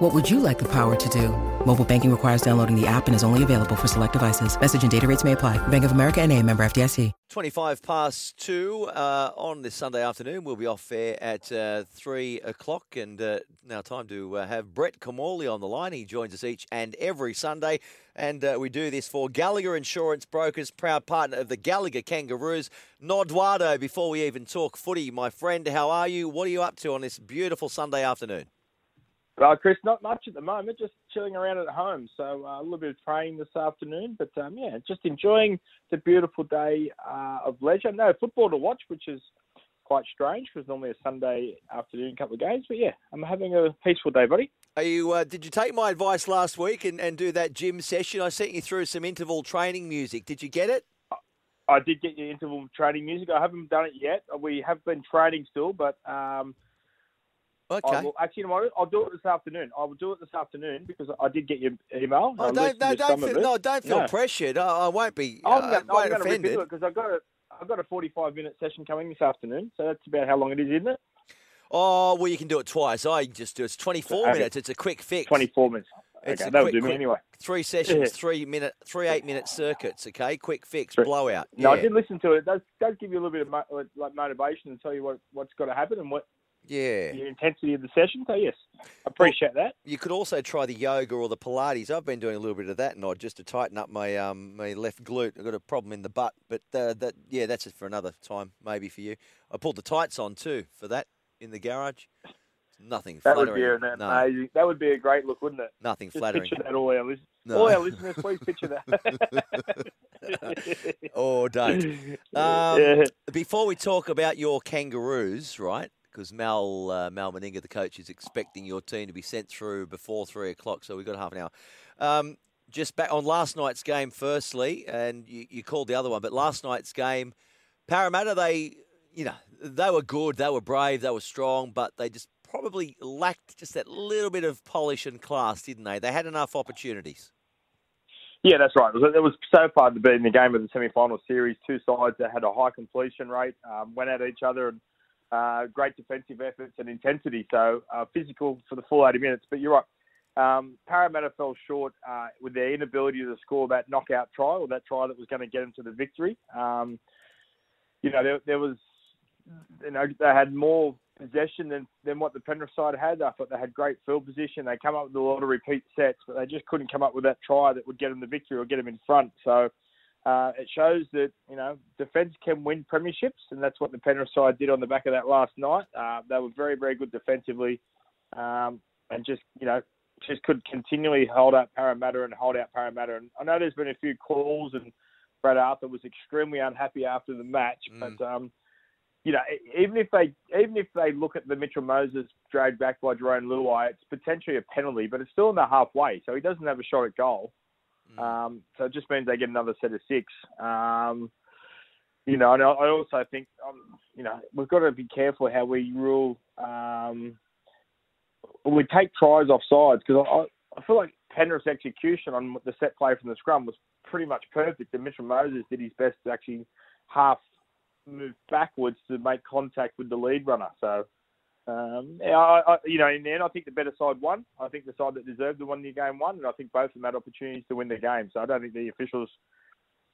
What would you like the power to do? Mobile banking requires downloading the app and is only available for select devices. Message and data rates may apply. Bank of America and a member FDIC. 25 past two uh, on this Sunday afternoon. We'll be off air at uh, three o'clock, and uh, now time to uh, have Brett Kimmorley on the line. He joins us each and every Sunday, and uh, we do this for Gallagher Insurance Brokers, proud partner of the Gallagher Kangaroos. Nodwado, before we even talk footy, my friend, how are you? What are you up to on this beautiful Sunday afternoon? Well, Chris, not much at the moment, just chilling around at home. So uh, a little bit of training this afternoon, but um, yeah, just enjoying the beautiful day uh, of leisure. No football to watch, which is quite strange because normally a Sunday afternoon couple of games. But yeah, I'm having a peaceful day, buddy. Are you? Uh, did you take my advice last week and, and do that gym session? I sent you through some interval training music. Did you get it? I did get your interval training music. I haven't done it yet. We have been training still, but um, Okay. I will, actually, tomorrow I'll do it this afternoon. I will do it this afternoon because I did get your email. Oh, don't, no, don't feel, no, don't feel No. pressured. I, I won't be. I'm uh, going to rip into it because I've got a I've got a 45 minute session coming this afternoon. So that's about how long it is, isn't it? Oh, well, you can do it twice. I just do it's 24 Okay. minutes. It's a quick fix. 24 minutes. It's okay, that'll quick- do me anyway. Three sessions, Yeah. three minute, three eight minute circuits. Okay, quick fix, Sure. blowout. No, I did listen to it. It does does give you a little bit of mo- like motivation and tell you what what's got to happen and what Yeah. the intensity of the session. So yes, I appreciate that. You could also try the yoga or the Pilates. I've been doing a little bit of that, Nod, just to tighten up my um my left glute. I've got a problem in the butt, but uh, that yeah, that's it for another time, maybe for you. I pulled the tights on too for that in the garage. Nothing That would be flattering. an no, amazing. That would be a great look, wouldn't it? nothing Just flattering. picture that, all our listeners. No. All our listeners, please picture that. or don't. Um, yeah. Before we talk about your Kangaroos, right? Because Mal uh, Mal Meninga, the coach, is expecting your team to be sent through before three o'clock, so we've got half an hour. Um, just back on last night's game, firstly, and you, you called the other one, but last night's game, Parramatta, they, you know, they were good, they were brave, they were strong, but they just probably lacked just that little bit of polish and class, didn't they? They had enough opportunities. Yeah, that's right. It was, it was so far to be in the game of the semi-final series. Two sides that had a high completion rate, um, went at each other, and uh, great defensive efforts and intensity. So uh, physical for the full 80 minutes. But you're right. Um, Parramatta fell short uh, with their inability to score that knockout try or that try that was going to get them to the victory. Um, you know, there, there was, you know, they had more possession than, than what the Penrith side had. I thought they had great field position. They come up with a lot of repeat sets, but they just couldn't come up with that try that would get them the victory or get them in front. So uh, it shows that you know defence can win premierships, and that's what the Penrith side did on the back of that last night. Uh, they were very, very good defensively, um, and just you know just could continually hold out Parramatta and hold out Parramatta. And I know there's been a few calls, and Brad Arthur was extremely unhappy after the match, Mm. but. Um, you know, even if they even if they look at the Mitchell Moses dragged back by Jarome Luai, it's potentially a penalty, but it's still in the halfway, so he doesn't have a shot at goal. Mm. Um, so it just means they get another set of six. Um, you know, and I I also think, um, you know, we've got to be careful how we rule. Um, we take tries off sides because I, I feel like Penrith's execution on the set play from the scrum was pretty much perfect, and Mitchell Moses did his best to actually half move backwards to make contact with the lead runner. So. Um, yeah, I, I, you know, in the end, I think the better side won. I think the side that deserved to win the game won, and I think both of them had opportunities to win the game. So I don't think the officials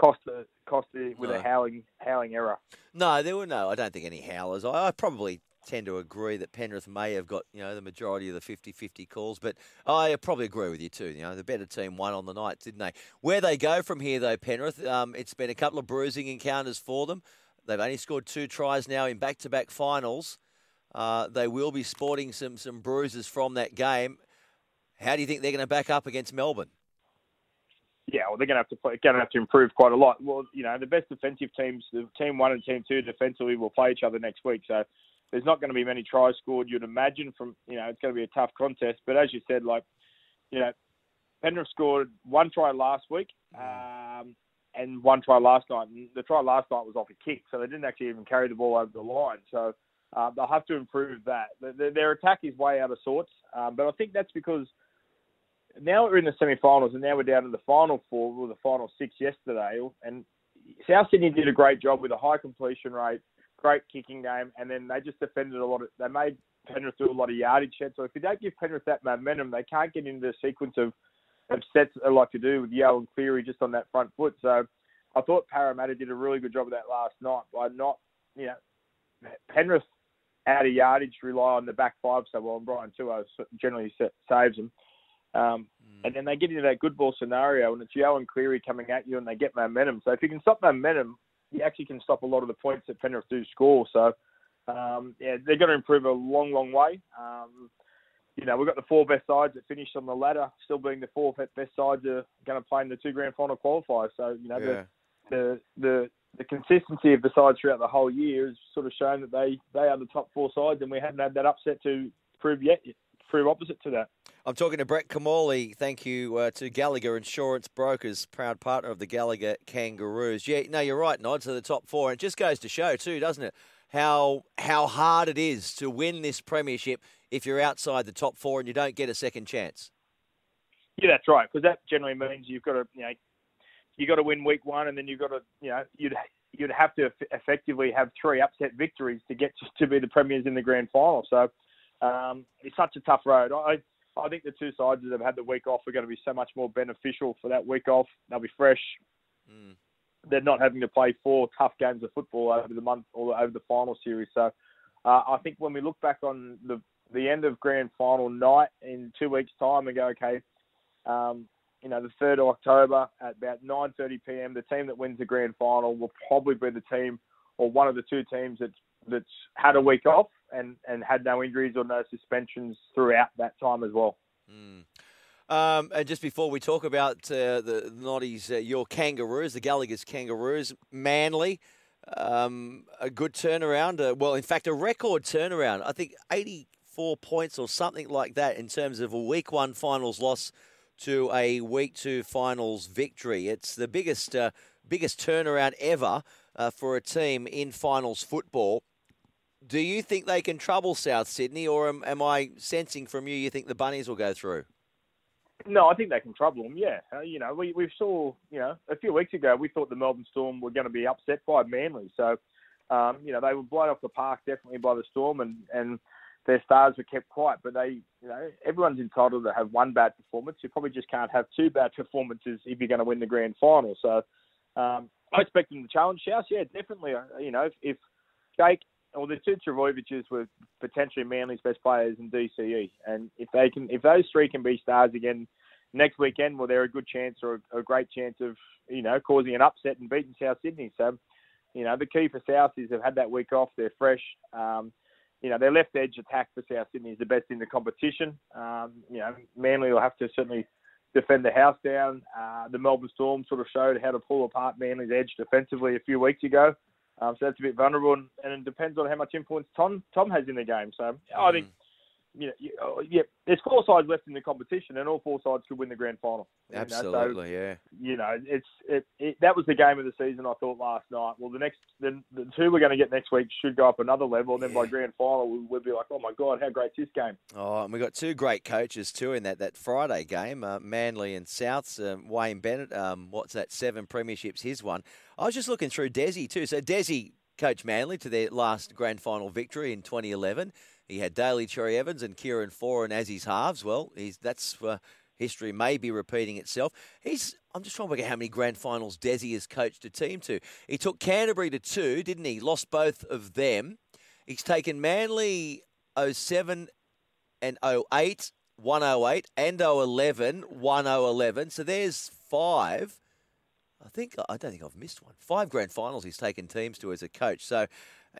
cost the cost with No. a howling howling error. No, there were no. I don't think any howlers. I, I probably tend to agree that Penrith may have got you know the majority of the 50-50 calls, but I probably agree with you too. You know, the better team won on the night, didn't they? Where they go from here, though, Penrith, um, it's been a couple of bruising encounters for them. They've only scored two tries now in back-to-back finals. Uh, they will be sporting some some bruises from that game. How do you think they're going to back up against Melbourne? Yeah, well, they're going to have to play, going to have to improve quite a lot. Well, you know, the best defensive teams, the team one and team two defensively, will play each other next week. So there's not going to be many tries scored. You'd imagine from you know it's going to be a tough contest. But as you said, like you know, Penrith scored one try last week, um, and one try last night. And the try last night was off a kick, so they didn't actually even carry the ball over the line. So uh, they'll have to improve that. Their, their attack is way out of sorts, um, but I think that's because now we're in the semi-finals, and now we're down to the final four, or the final six yesterday, and South Sydney did a great job with a high completion rate, great kicking game, and then they just defended a lot of. They made Penrith do a lot of yardage shed. So if you don't give Penrith that momentum, they can't get into the sequence of, of sets they like to do with Yeo and Cleary just on that front foot. So I thought Parramatta did a really good job of that last night by not, you know, Penrith out of yardage rely on the back five so well, and Brian To'o generally saves them. Um, mm. And then they get into that good ball scenario, and it's Yeo and Cleary coming at you, and they get momentum. So if you can stop momentum, you actually can stop a lot of the points that Penrith do score. So um, yeah, they're going to improve a long, long way. Um, you know, we've got the four best sides that finished on the ladder, still being the four best sides are going to play in the two grand final qualifiers. So you know, yeah. the, the the the consistency of the sides throughout the whole year has sort of shown that they they are the top four sides, and we haven't had that upset to prove yet prove opposite to that. I'm talking to Brett Kimmorley. Thank you uh, to Gallagher Insurance Brokers, proud partner of the Gallagher Kangaroos. Yeah, no, you're right, Nod, to the top four. And it just goes to show, too, doesn't it, how how hard it is to win this premiership if you're outside the top four and you don't get a second chance. Yeah, that's right. Because that generally means you've got to, you know, you got to win week one, and then you've got to, you know, you'd you'd have to effectively have three upset victories to get to be the premiers in the grand final. So um, it's such a tough road. I I think the two sides that have had the week off are going to be so much more beneficial for that week off. They'll be fresh. Mm. They're not having to play four tough games of football over the month or over the final series. So uh, I think when we look back on the the end of grand final night in two weeks' time and go, okay, um, you know, the third of October at about 9:30 p.m., the team that wins the grand final will probably be the team or one of the two teams that's that's had a week off and, and had no injuries or no suspensions throughout that time as well. Mm. Um, and just before we talk about uh, the Noddies, uh, your Kangaroos, the Gallagher's Kangaroos, Manly, um, a good turnaround. Uh, well, in fact, a record turnaround. I think 84 points or something like that in terms of a week one finals loss to a week two finals victory. It's the biggest uh, biggest turnaround ever uh, for a team in finals football. Do you think they can trouble South Sydney, or am, am I sensing from you you think the Bunnies will go through? No, I think they can trouble them. Yeah, uh, you know, we we saw, you know, a few weeks ago we thought the Melbourne Storm were going to be upset by Manly. So, um, you know, they were blown off the park definitely by the Storm, and and their stars were kept quiet. But they, you know, everyone's entitled to have one bad performance. You probably just can't have two bad performances if you're going to win the grand final. So, um, I expect them to challenge South. Yeah, definitely. Uh, you know, if, if Jake well, the two Trbojevics were potentially Manly's best players in DCE, and if they can, if those three can be stars again next weekend, well, they're a good chance or a, a great chance of you know causing an upset and beating South Sydney. So, you know, the key for South is they've had that week off, they're fresh. Um, you know, their left edge attack for South Sydney is the best in the competition. Um, you know, Manly will have to certainly defend the house down. Uh, the Melbourne Storm sort of showed how to pull apart Manly's edge defensively a few weeks ago. Um, so that's a bit vulnerable, and, and, it depends on how much influence Tom Tom has in the game. So. I think you know, oh, yeah, there's four sides left in the competition, and all four sides could win the grand final. Absolutely, you know? so, yeah. You know, it's it, it, that was the game of the season. I thought last night. Well, the next the, the two we're going to get next week should go up another level, and then yeah. by grand final we'll, we'll, be like, oh my god, how great this game! Oh, and we got two great coaches too in that that Friday game, uh, Manly and Souths. Um, Wayne Bennett, um, what's that? Seven premierships, his one. I was just looking through Desi too. So Desi coached Manly to their last grand final victory in 2011. He had Daly Cherry Evans and Kieran Foran as his halves. Well, that's uh, history may be repeating itself. He's I'm just trying to work out how many grand finals Desi has coached a team to. He took Canterbury to two, didn't he? Lost both of them. He's taken Manly 07 and 08, 108, and 011, 1011. So there's five. I think I don't think I've missed one. Five grand finals he's taken teams to as a coach. So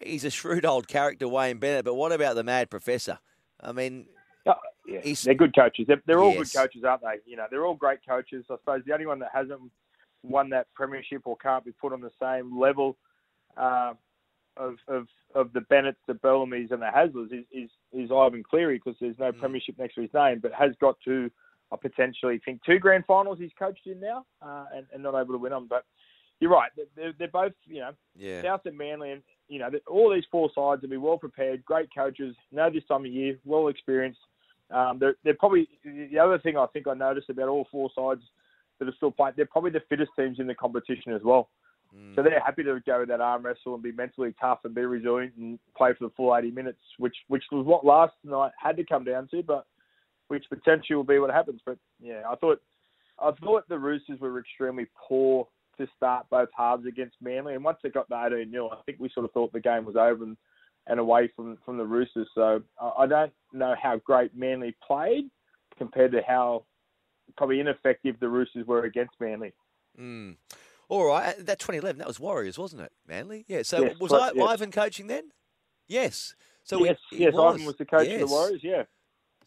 he's a shrewd old character, Wayne Bennett. But what about the mad professor? I mean, oh, yeah. they're good coaches. They're, they're all yes. good coaches, aren't they? You know, they're all great coaches. I suppose the only one that hasn't won that premiership or can't be put on the same level uh, of, of of the Bennetts, the Bellamy's, and the Haslers is is, is Ivan Cleary because there's no mm. premiership next to his name, but has got to I potentially think two grand finals he's coached in now uh, and, and, not able to win them. But you're right. They're, they're both, you know, Yeah. South and Manly, and you know, all these four sides will be well prepared, great coaches, know this time of year, well experienced. Um, they're, they're probably the other thing I think I noticed about all four sides that are still playing. They're probably the fittest teams in the competition as well. Mm. So they're happy to go with that arm wrestle and be mentally tough and be resilient and play for the full 80 minutes, which which was what last night had to come down to, but which potentially will be what happens. But yeah, I thought I thought the Roosters were extremely poor to start both halves against Manly, and once they got the 18 0 I think we sort of thought the game was over and, and away from from the Roosters. So I, I don't know how great Manly played compared to how probably ineffective the Roosters were against Manly. Mm. All right, uh, that 2011, that was Warriors, wasn't it? Manly? Yeah. So Yes, was correct, I, yes. Ivan coaching then? Yes. So yes, we, yes, Ivan was the coach of the Warriors. Yeah.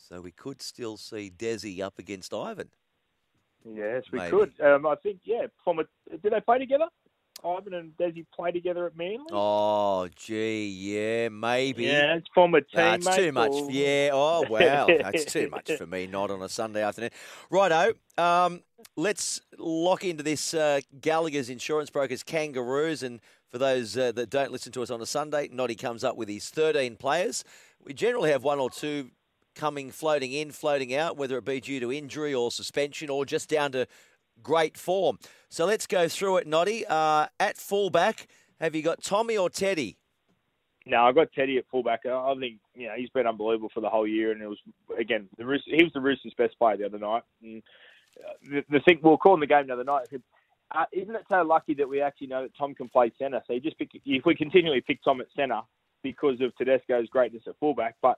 So we could still see Desi up against Ivan. Yes, we Maybe. could. Um, I think, yeah. From a, did they play together? Ivan and Desi play together at Manly? Oh, gee, yeah, maybe. yeah, it's from a team. It's too much. or- Yeah. Oh, wow. That's too much for me, not on a Sunday afternoon. Righto. Um, let's lock into this uh, Gallagher's Insurance Brokers Kangaroos. And for those uh, that don't listen to us on a Sunday, Noddy comes up with his 13 players. We generally have one or two coming floating in, floating out, whether it be due to injury or suspension or just down to great form. So let's go through it, Noddy. Uh, at fullback, have you got Tommy or Teddy? No, I've got Teddy at fullback. I think you know he's been unbelievable for the whole year, and it was again the Roos- he was the Roosters' best player the other night. And uh, the, the thing we were calling the game the other night. Uh, isn't it so lucky that we actually know that Tom can play centre? So you just pick, if we continually pick Tom at centre because of Tedesco's greatness at fullback, but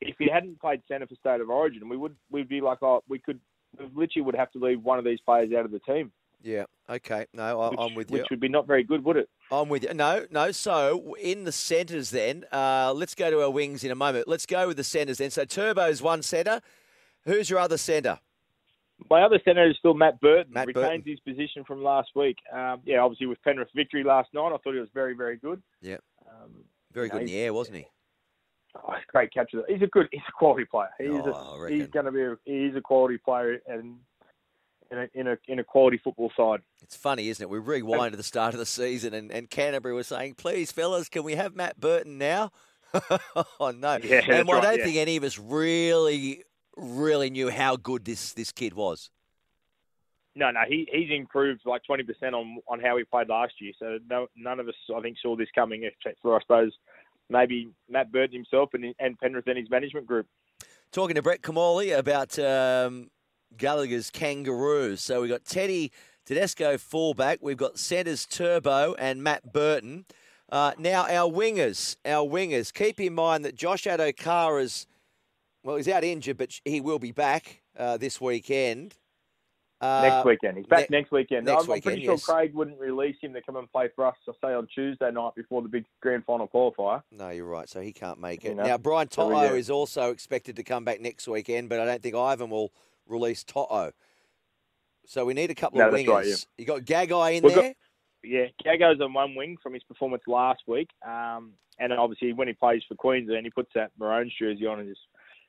if he hadn't played centre for State of Origin, we would we'd be like, oh, we could we literally would have to leave one of these players out of the team. Yeah. Okay. No, I, I'm with you. Which would be not very good, would it? I'm with you. No, no. So in the centres, then uh, let's go to our wings in a moment. Let's go with the centres then. So Turbo's one centre. Who's your other centre? My other centre is still Matt Burton. Matt retains Burton. his position from last week. Um, yeah, obviously with Penrith victory last night, I thought he was very, very good. Yeah. Um, Very you know, good in the air, wasn't he? Oh, great catcher. He's a good. He's a quality player. He is. Oh, A, he's going to be. A, he's a quality player and in a, in a in a quality football side. It's funny, isn't it? We rewind to the start of the season, and, and Canterbury was saying, "Please, fellas, can we have Matt Burton now?" oh no! Yeah, and I don't yeah. think any of us really, really knew how good this this kid was. No, no, he he's improved like twenty percent on on how he played last year. So no, none of us, I think, saw this coming. Except for I suppose maybe Matt Burton himself and and Penrith and his management group. Talking to Brett Kimmorley about um, Gallagher's Kangaroos. So we've got Teddy Tedesco fullback. We've got centres Turbo and Matt Burton. Uh, now our wingers, our wingers. Keep in mind that Josh Addo-Carr's well, he's out injured, but he will be back uh, this weekend. Uh, next weekend. He's back ne- next weekend. next I'm, I'm pretty sure yes. Craig wouldn't release him to come and play for us, I say, on Tuesday night before the big grand final qualifier. No, you're right. So he can't make it. You know, now Brian To'o is also expected to come back next weekend, but I don't think Ivan will release To'o. So we need a couple No, of wingers. right, yeah. You got Gagai in We've got- there. Yeah, Gagai's on one wing from his performance last week. Um, and obviously, when he plays for Queensland, he puts that Maroons jersey on and his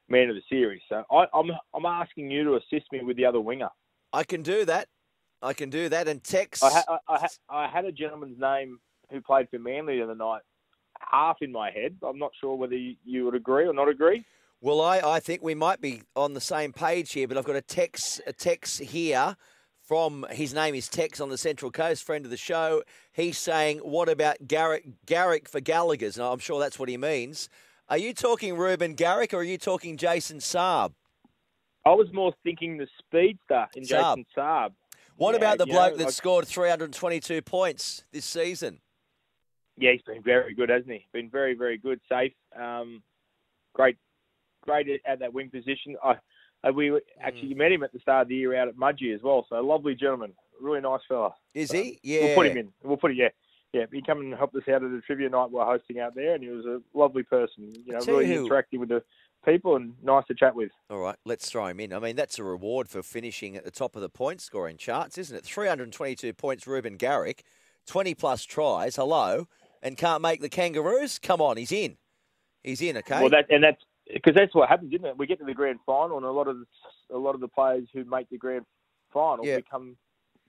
man of the series. So I, I'm, I'm asking you to assist me with the other winger. I can do that. I can do that. And text. I, ha- I, I, ha- I had a gentleman's name who played for Manly the other night, half in my head. I'm not sure whether you, you would agree or not agree. well, I, I think we might be on the same page here, but I've got a text a Tex here from his name is Tex on the Central Coast, friend of the show. He's saying, "What about Garrick Garrick for Gallagher's?" And I'm sure that's what he means. Are you talking Ruben Garrick or are you talking Jason Saab? I was more thinking the speedster in Saab. Jason Saab. What Yeah, about the bloke know, that like- scored 322 points this season? Yeah, he's been very good, hasn't he? Been very, very good. Safe, um, great, great at- at that wing position. I, uh, we were- actually met him at the start of the year out at Mudgee as well. So lovely gentleman, really nice fella. Is So, he? Yeah. We'll put him in. We'll put it. Yeah, yeah. He come and helped us out at the trivia night we're hosting out there, and he was a lovely person. You know, really who- interacting with the people and nice to chat with. All right, let's throw him in. I mean, that's a reward for finishing at the top of the point scoring charts, isn't it? 322 points, Ruben Garrick, 20 plus tries. Hello, and can't make the Kangaroos. Come on, he's in. He's in. Okay. Well, that and that's because that's what happens, isn't it? We get to the grand final, and a lot of the, a lot of the players who make the grand final Yeah. become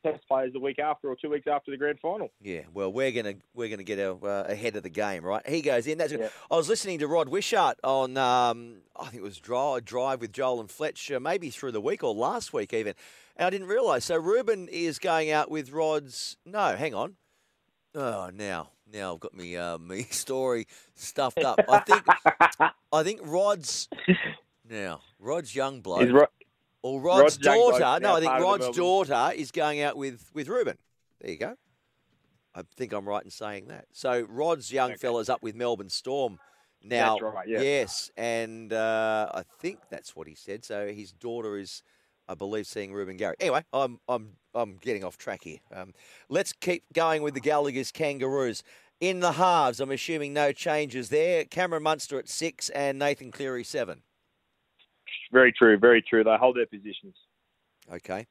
test players the week after or two weeks after the grand final. Yeah, well, we're gonna we're gonna get our, uh, ahead of the game, right? He goes in. That's. Yeah. I was listening to Rod Wishart on, um, I think it was Drive, Drive with Joel and Fletcher, uh, maybe through the week or last week even, and I didn't realise. So Ruben is going out with Rod's. No, hang on. Oh, now now I've got me uh, me story stuffed up. I think I think Rod's now Rod's young bloke. Or Rod's, Rod's daughter. No, I think part of the Rod's daughter is going out with, with Ruben. There you go. I think I'm right in saying that. So Rod's young Okay. fella's up with Melbourne Storm now. Right, yeah. Yes, and uh, I think that's what he said. So his daughter is, I believe, seeing Ruben Gary. Anyway, I'm I'm I'm getting off track here. Um, let's keep going with the Gallagher's Kangaroos. In the halves, I'm assuming no changes there. Cameron Munster at six and Nathan Cleary seven. Very true, very true. They hold their positions. Okay.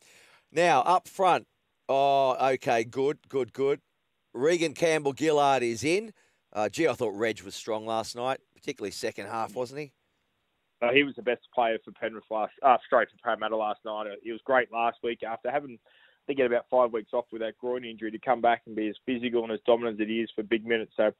Now, up front. Oh, okay. Good, good, good. Reagan Campbell Gillard is in. Uh, gee, I thought Reg was strong last night, particularly second half, wasn't he? Uh, he was the best player for Penrith last, uh, straight for Parramatta last night. Uh, He was great last week after having, I think, he had about five weeks off with that groin injury to come back and be as physical and as dominant as he is for big minutes. So,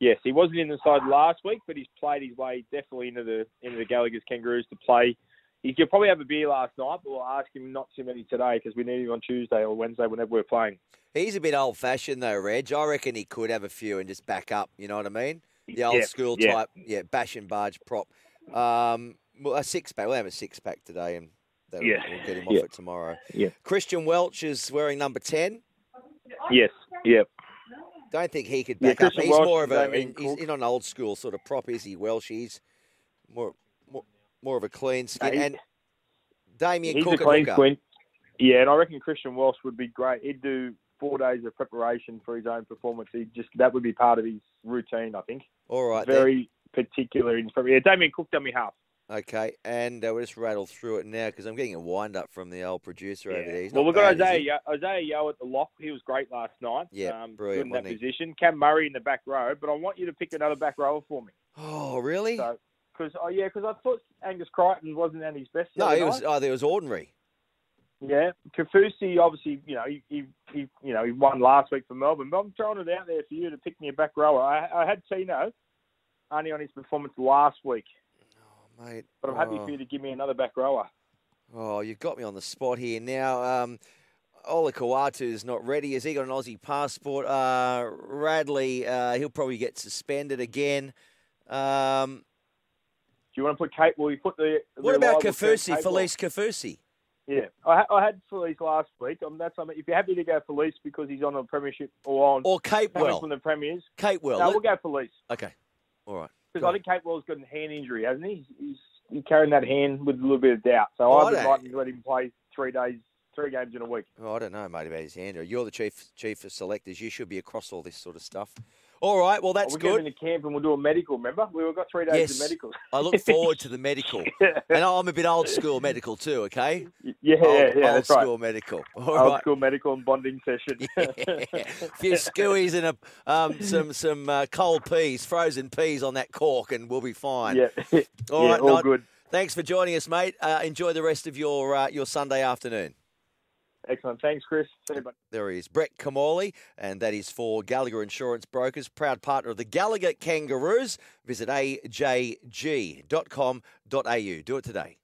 yes, he wasn't in the side last week, but he's played his way definitely into the into the Gallagher's Kangaroos to play. He could probably have a beer last night, but we'll ask him not too many today because we need him on Tuesday or Wednesday whenever we're playing. He's a bit old fashioned, though, Reg. I reckon he could have a few and just back up. You know what I mean? The old Yeah, school yeah. type, yeah, bash and barge prop. Um, a six pack. We'll have a six pack today, and that'll, Yeah, we'll get him off yeah. it tomorrow. Yeah. Christian Welch is wearing number 10. Yes, yeah. Don't think he could Yeah, back up. Christian He's Welch more of a Damien he's in on old school sort of prop, is he? Welch, he's more more, more of a clean skin. and Damien He's Cook a clean squint. Yeah, and I reckon Christian Welch would be great. He'd do four days of preparation for his own performance. He just that would be part of his routine. I think. All right, then. Very particular in. Yeah, Damien Cook dummy half. Okay, and uh, we'll just rattle through it now because I'm getting a wind up from the old producer over there. He's Well, we've got bad, is Isaah? Yeo, Isaah Yeo at the lock. He was great last night. Yeah, um, brilliant, Good in that position. Cam Murray in the back row, but I want you to pick another back rower for me. Oh, really? So, because oh yeah, because I thought Angus Crichton wasn't at his best. no, he was. Oh, there was ordinary. Yeah, Kaufusi obviously, you know, he, he, he, you know, he won last week for Melbourne. But I'm throwing it out there for you to pick me a back rower. I, I had Tino only on his performance last week, mate. but I'm happy oh. for you to give me another back rower. Oh, you've got me on the spot here now. Um, Ola Kawatu's not ready. Has he got an Aussie passport? Uh, Radley, uh, he'll probably get suspended again. Um, Do you want to put Kate? Will you put the. what the about Kaufusi, Felise Kaufusi? Yeah, I, I had Felice last week. Um, that's something. If you're happy to go Felice because he's on a premiership or on Or coming Capewell? from the premiers, Capewell. no, we'll go Felice Okay. All right. Because I think Capewell's got a hand injury, hasn't he? He's, he's, carrying that hand with a little bit of doubt. So Oh, I would like to let him play three days, three games in a week. Oh, I don't know, mate, about his hand. You're the chief chief of selectors. You should be across all this sort of stuff. All right. Well, that's we'll get him good. into camp and we'll do a medical. Remember, we've got three days Yes. of medicals. I look forward to the medical. And I'm a bit old school medical too, okay? yeah, Old, yeah, yeah, old that's right. school medical. All Old right. school medical and bonding session. a few skewies and a, um, some some uh, cold peas, frozen peas on that cork, and we'll be fine. yeah, All yeah, right, all Nod. good. Thanks for joining us, mate. Uh, enjoy the rest of your uh, your Sunday afternoon. Excellent. Thanks, Chris. There he is, Brett Kimmorley, and that is for Gallagher Insurance Brokers, proud partner of the Gallagher Kangaroos. Visit ajg.com.au. Do it today.